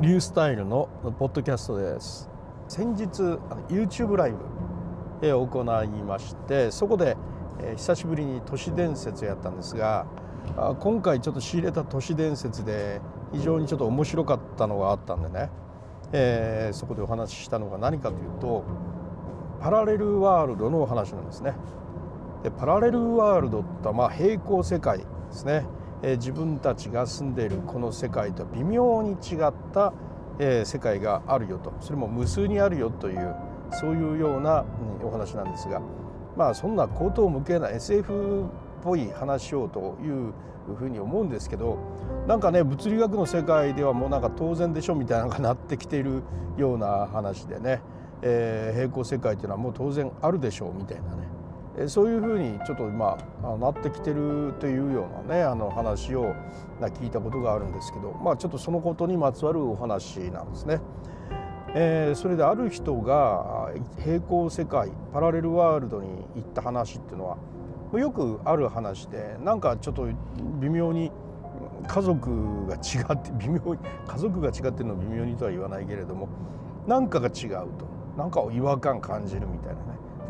リュースタイルのポッドキャストです。先日 YouTube ライブを行いましてそこで久しぶりに都市伝説をやったんですが今回ちょっと仕入れた都市伝説で非常にちょっと面白かったのがあったんでね、えー、そこでお話ししたのが何かというとパラレルワールドのお話なんですね。でパラレルワールドってまあ平行世界ですね、え、自分たちが住んでいるこの世界と微妙に違った、え、世界があるよと。それも無数にあるよというそういうような、お話なんですがまあそんな口頭無形な SF っぽい話をというふうに思うんですけどなんかね物理学の世界ではもうなんか当然でしょみたいなのがなってきているような話でね、えー、平行世界っていうのはもう当然あるでしょうみたいなね。そういうふうにちょっとまあなってきてるというようなねあの話を聞いたことがあるんですけどまあちょっとそのことにまつわるお話なんですね。えー、それである人が平行世界パラレルワールドに行った話っていうのはよくある話でなんかちょっと微妙に家族が違って 微妙に家族が違ってるのは微妙にとは言わないけれども何かが違うとなんか違和感感じるみたいなね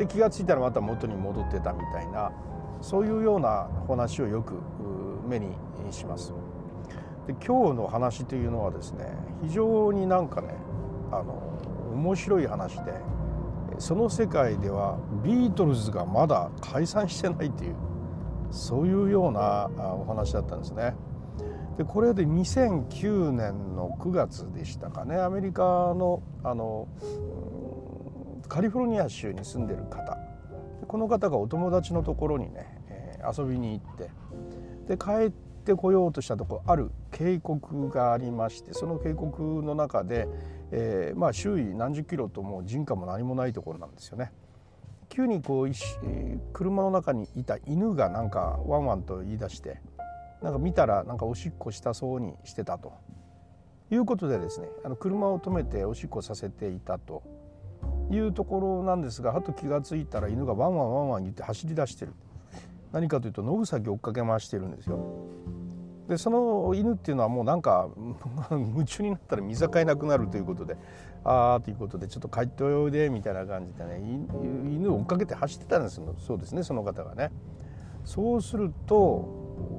で気が付いたらまた元に戻ってたみたいなそういうような話をよく目にします。で今日の話というのはですね非常になんかねあの面白い話でその世界ではビートルズがまだ解散してないというそういうようなお話だったんですね。でこれで2009年の9月でしたかねアメリカのあのカリフォルニア州に住んでる方。この方がお友達のところにね、えー、遊びに行ってで帰ってこようとしたとこある渓谷がありましてその渓谷の中で、えー、まあ周囲何十キロとも人家も何もないところなんですよね。急にこう、えー、車の中にいた犬がなんかワンワンと言い出してなんか見たらなんかおしっこしたそうにしてたと。いうことでですねあの車を止めておしっこさせていたと。いうところなんですがはと気が付いたら犬がワンワンワンワン言って走り出してる何かというと野草追っかけ回してるんですよ。でその犬っていうのはもうなんか 夢中になったら見境なくなるということでああということでちょっと帰っておいでみたいな感じでね犬を追っかけて走ってたんですそうですねその方がね。そうすると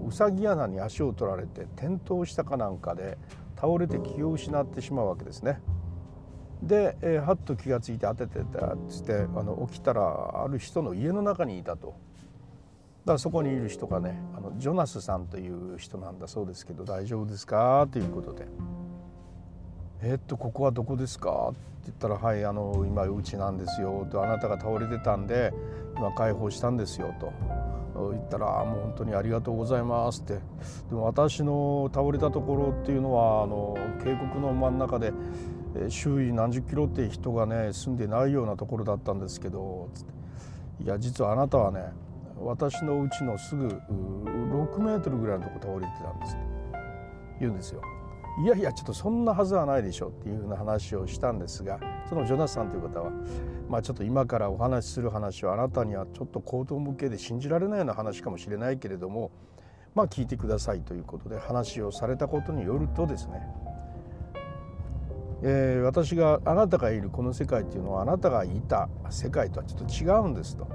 うさぎ穴に足を取られて転倒したかなんかで倒れて気を失ってしまうわけですね。で、えー、はっと気が付いて当ててたっつってあの起きたらある人の家の中にいたと。だからそこにいる人がねあのジョナスさんという人なんだそうですけど大丈夫ですか？ということで「えっとここはどこですか?」って言ったら「はいあの今うちなんですよ」と「あなたが倒れてたんで今解放したんですよ」と。言ったら「もう本当にありがとうございます」ってでも私の倒れたところっていうのはあの渓谷の真ん中で周囲何十キロって人がね住んでないようなところだったんですけどつって。いや実はあなたはね私のうちのすぐ6メートルぐらいのとこ倒れてたんですって。言うんですよ。いやいやちょっとそんなはずはないでしょっていうふうな話をしたんですがそのジョナスさんという方はまあちょっと今からお話しする話はあなたにはちょっと口頭向けで信じられないような話かもしれないけれどもまあ聞いてくださいということで話をされたことによるとですねえー、私があなたがいるこの世界っていうのはあなたがいた世界とはちょっと違うんですと。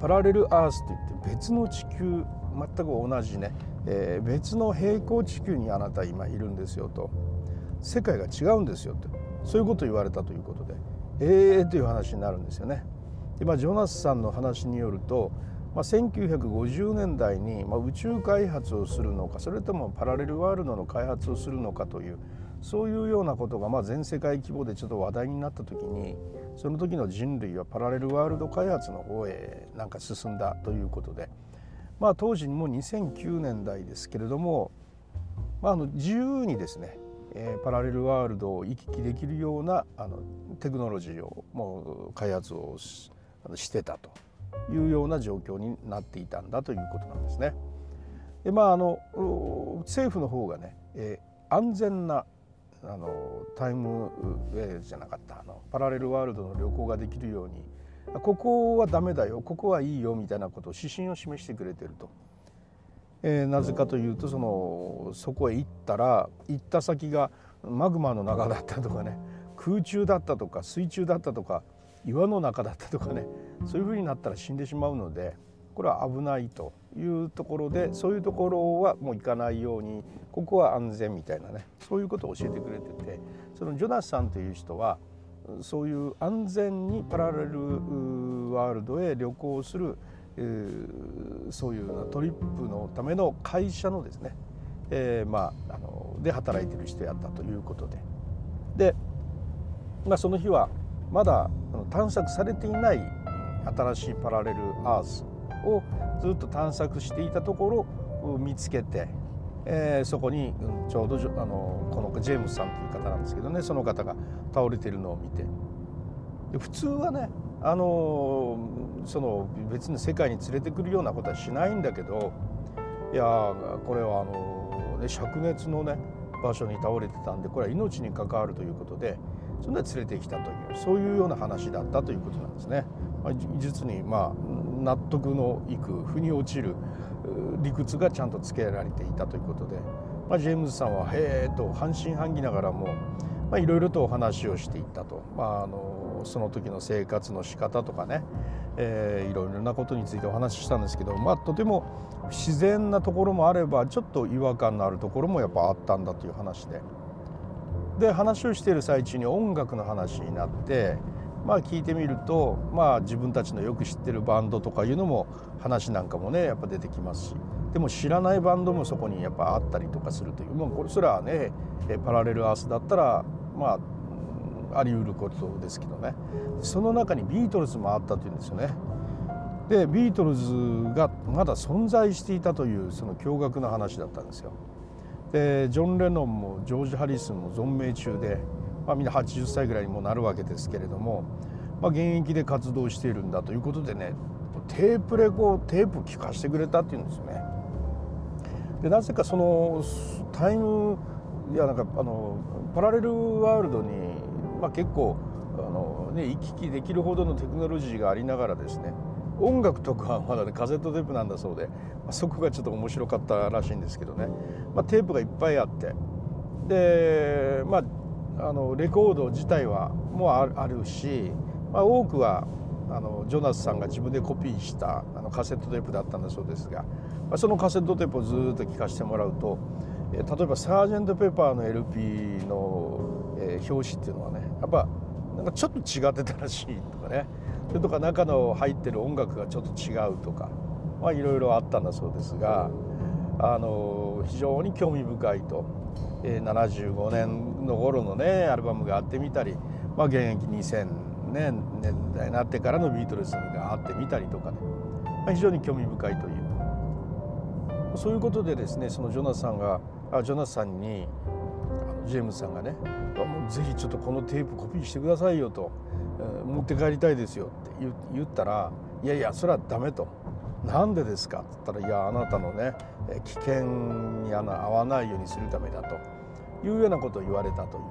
パラレルアースといって別の地球全く同じね、えー、別の平行地球にあなた今いるんですよと世界が違うんですよとそういうことを言われたということでええー、という話になるんですよね。でまあ、ジョナスさんの話によると、まあ、1950年代に、まあ、宇宙開発をするのかそれともパラレルワールドの開発をするのかというそういうようなことがまあ全世界規模でちょっと話題になった時にその時の人類はパラレルワールド開発の方へなんか進んだということで、まあ、当時も2009年代ですけれども、まあ、あの自由にですねえパラレルワールドを行き来できるようなあのテクノロジーをもう開発をしてたというような状況になっていたんだということなんですね。でまああの政府の方がね、え、安全なあのタイムウェイじゃなかった。あのパラレルワールドの旅行ができるように。ここはダメだよ。ここはいいよみたいなことを指針を示してくれてると。えー、なぜかというとそのそこへ行ったら行った先がマグマの中だったとかね。空中だったとか水中だったとか岩の中だったとかね。そういうふうになったら死んでしまうのでこれは危ないと。いうところでそういうところはもう行かないようにここは安全みたいなねそういうことを教えてくれててそのジョナスさんという人はそういう安全にパラレルワールドへ旅行するそういうトリップのための会社のですね、えー、まああので働いてる人やったということで。で、まあ、その日はまだ探索されていない新しいパラレルアースをずっと探索していたところを見つけて、えー、そこにちょうどあのこのジェームスさんという方なんですけどねその方が倒れているのを見てで普通はねあのその別に世界に連れてくるようなことはしないんだけどいやこれはあの、ね、灼熱のね場所に倒れてたんでこれは命に関わるということでそんで連れてきたというそういうような話だったということなんですね。実にまあ納得のいく腑に落ちる理屈がちゃんとつけられていたということで、まあ、ジェームズさんはへえと半信半疑ながらもいろいろとお話をしていったと、まあ、あのその時の生活の仕方とかね、いろいろなことについてお話ししたんですけど、まあ、とても自然なところもあればちょっと違和感のあるところもやっぱあったんだという話で。で話をしている最中に音楽の話になってまあ聞いてみるとまあ自分たちのよく知ってるバンドとかいうのも話なんかもねやっぱ出てきますしでも知らないバンドもそこにやっぱあったりとかするというもうこれそれはねパラレルアースだったらまああり得ることですけどねその中にビートルズもあったというんですよね。でビートルズがまだ存在していたというその驚愕な話だったんですよ。でジョン・レノンもジョージ・ハリスンも存命中で、まあ、みんな80歳ぐらいにもなるわけですけれども、まあ、現役で活動しているんだということでねテープレコテープ聞かせてくれたっていうんですよね。でなぜかそのタイムいやなんかあのパラレルワールドに、まあ、結構あの、ね、行き来できるほどのテクノロジーがありながらですね音楽とかはまだねカセットテープなんだそうで、まあ、そこがちょっと面白かったらしいんですけどね、まあ、テープがいっぱいあってでまああのレコード自体はもうあるし、まあ、多くはあのジョナスさんが自分でコピーしたあのカセットテープだったんだそうですが、まあ、そのカセットテープをずっと聴かせてもらうとえ例えばサージェント・ペッパーの LP の、えー、表紙っていうのはねやっぱなんかちょっと違ってたらしいとかね。それとか中の入ってる音楽がちょっと違うとかまあいろいろあったんだそうですがあの非常に興味深いと、えー、75年の頃のねアルバムがあってみたり、まあ、現役2000年年代になってからのビートルズがあってみたりとかね、まあ、非常に興味深いという。そういうことでですねそのジョナサンがあジョナサンにジェームズさんがね「ぜひちょっとこのテープコピーしてくださいよ」と「持って帰りたいですよ」って言ったら「いやいやそれはダメ」と「なんでですか?」って言ったら「いやあなたのね危険に合わないようにするためだ」というようなことを言われたという。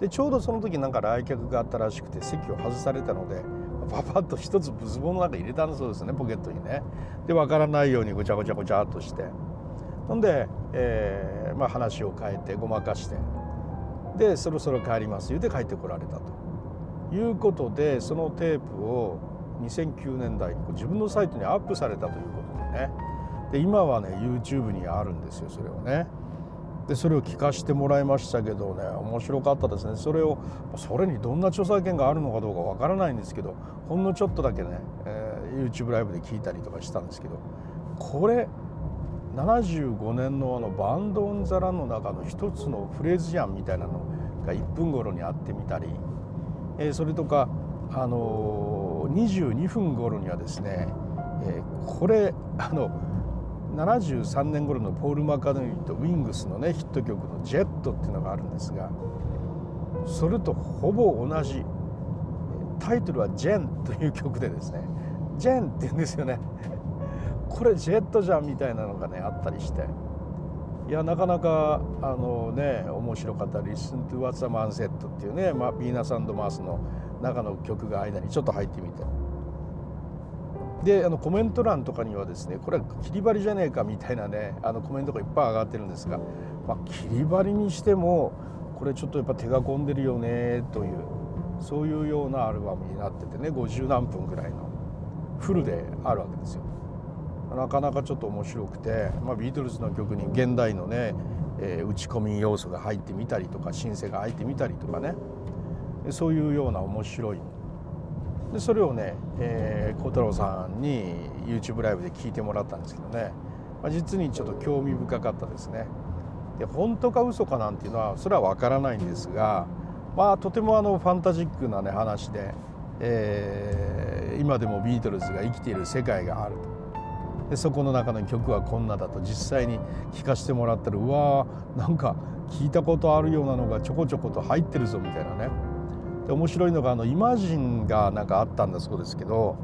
でちょうどその時なんか来客があったらしくて席を外されたのでパパッと一つズボンの中入れたんそうですねポケットにね。で分からないようにごちゃごちゃごちゃっとしてほんで、えーまあ、話を変えてごまかしてでそろそろ帰ります言うて帰ってこられたということでそのテープを2009年代に自分のサイトにアップされたということでね。で今はね YouTube にあるんですよそれをね。でそれを聞かせてもらいましたけどね面白かったですね。それをそれにどんな著作権があるのかどうかわからないんですけどほんのちょっとだけね、えー、YouTube ライブで聞いたりとかしたんですけどこれ75年のあのバンド・オン・ザ・ランの中の一つのフレーズやんみたいなのが1分頃にあってみたり、えー、それとか、あの、22分頃にはですね、えー、これあの73年頃のポール・マカドニーとウィングスのねヒット曲の「ジェット」っていうのがあるんですがそれとほぼ同じタイトルは「ジェン」という曲でですね「ジェン」って言うんですよね。これジェットじゃんみたいなのがねあったりしていやなかなかあのね面白かった「Listen to What's a Man Said」っていうね、まあ、ビーナスマースの中の曲が間にちょっと入ってみてであのコメント欄とかにはですねこれは切り張りじゃねえかみたいなねあのコメントがいっぱい上がってるんですが、まあ、切り張りにしてもこれちょっとやっぱ手が込んでるよねというそういうようなアルバムになっててね50何分ぐらいのフルであるわけですよ。なかなかちょっと面白くて、まあ、ビートルズの曲に現代のね、えー、打ち込み要素が入ってみたりとかシンセが入ってみたりとかねそういうような面白いでそれをね孝、えー、太郎さんに YouTube ライブで聞いてもらったんですけどね、まあ、実にちょっと興味深かったですね。で本当か嘘かなんていうのはそれは分からないんですが、まあ、とてもあのファンタジックな、ね、話で、えー、今でもビートルズが生きている世界があると。でそこの中の曲はこんなだと実際に聴かせてもらったらうわーなんか聞いたことあるようなのがちょこちょこと入ってるぞみたいなねで面白いのがあのイマジンがなんかあったんだそうですけど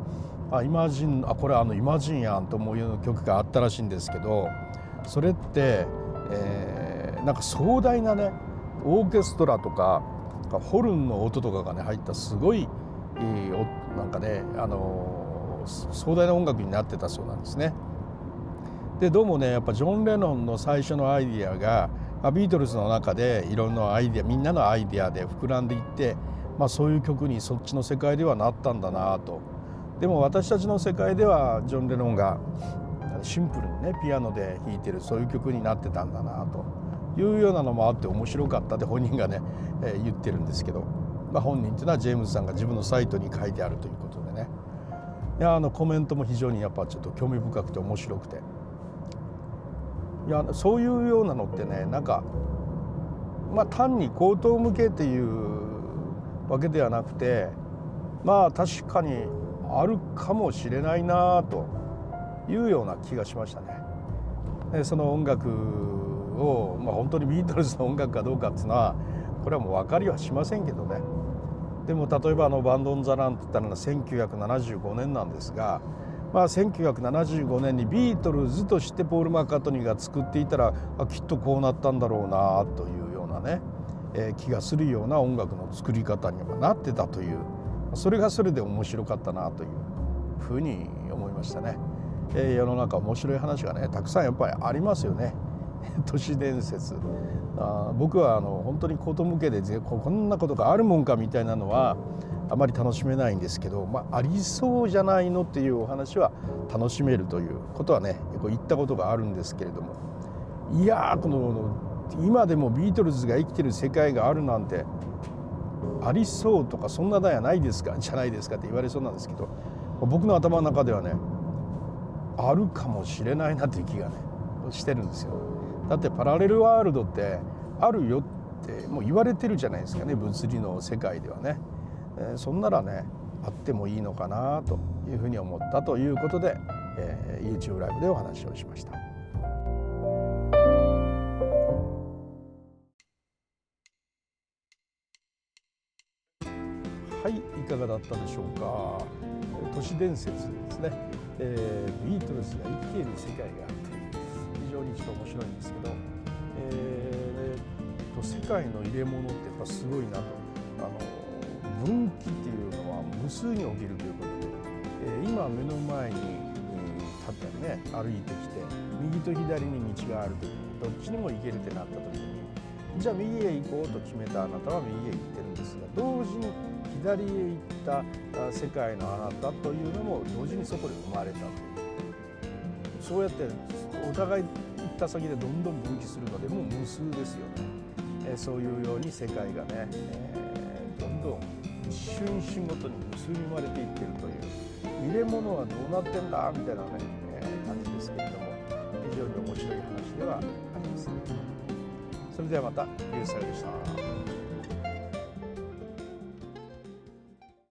あイマジンあこれあのイマジンやんと思うよう曲があったらしいんですけどそれって、えー、なんか壮大なねオーケストラとかホルンの音とかがね入ったすごい、えー、なんかねあのー、壮大な音楽になってたそうなんですね。でどうもねやっぱジョン・レノンの最初のアイディアがビートルズの中でいろんなアイディアみんなのアイディアで膨らんでいって、まあ、そういう曲にそっちの世界ではなったんだなと。でも私たちの世界ではジョン・レノンがシンプルにねピアノで弾いてるそういう曲になってたんだなと。いうようなのもあって面白かったって 本人がね、えー、言ってるんですけど、まあ、本人っていうのはジェームズさんが自分のサイトに書いてあるということでね。いやあのコメントも非常にやっぱちょっと興味深くて面白くて。いやそういうようなのってねなんかまあ単に口頭向けっていうわけではなくてまあ確かにあるかもしれないなというような気がしましたね。でその音楽を、まあ、本当にビートルズの音楽かどうかっていうのはこれはもう分かりはしませんけどねでも例えばあのバンド・オン・ザ・ランって言ったのが1975年なんですが、まあ、1975年にビートルズとしてポール・マッカートニーが作っていたらあきっとこうなったんだろうなというようなね、え、気がするような音楽の作り方にはなってたというそれがそれで面白かったなというふうに思いましたね。えー、世の中面白い話がねたくさんやっぱりありますよね。都市伝説あ僕はあの本当に子供向けでこんなことがあるもんかみたいなのはあまり楽しめないんですけど、まあ、ありそうじゃないのっていうお話は楽しめるということはねこう言ったことがあるんですけれどもいやこの今でもビートルズが生きてる世界があるなんてありそうとかそんなだやないですか？じゃないですかって言われそうなんですけど僕の頭の中ではねあるかもしれないなっていう気がねしてるんですよ。だってパラレルワールドってあるよってもう言われてるじゃないですかね物理の世界ではね、え、そんならねあってもいいのかなというふうに思ったということで、えー、YouTube ライブでお話をしました。だったでしょうか。都市伝説ですね、えー、ビートルズが生きている世界があって非常にちょっと面白いんですけど、えー、と世界の入れ物ってやっぱすごいなと。あの分岐っていうのは無数に起きるということ。で、えー、今目の前に、立ったりね歩いてきて右と左に道がある時にどっちにも行けるってなった時にじゃあ右へ行こうと決めたあなたは右へ行ってるんですが同時に左へ行った世界のあなたというのも同時にそこで生まれたという。そうやってお互い行った先でどんどん分岐するのでもう無数ですよね、えそういうように世界がね、えー、どんどん一瞬一瞬ごとに無数に生まれていってるという。入れ物はどうなってんだみたいなね、え、感じですけれども非常に面白い話ではあります、ね、それではまたリュウサイでした。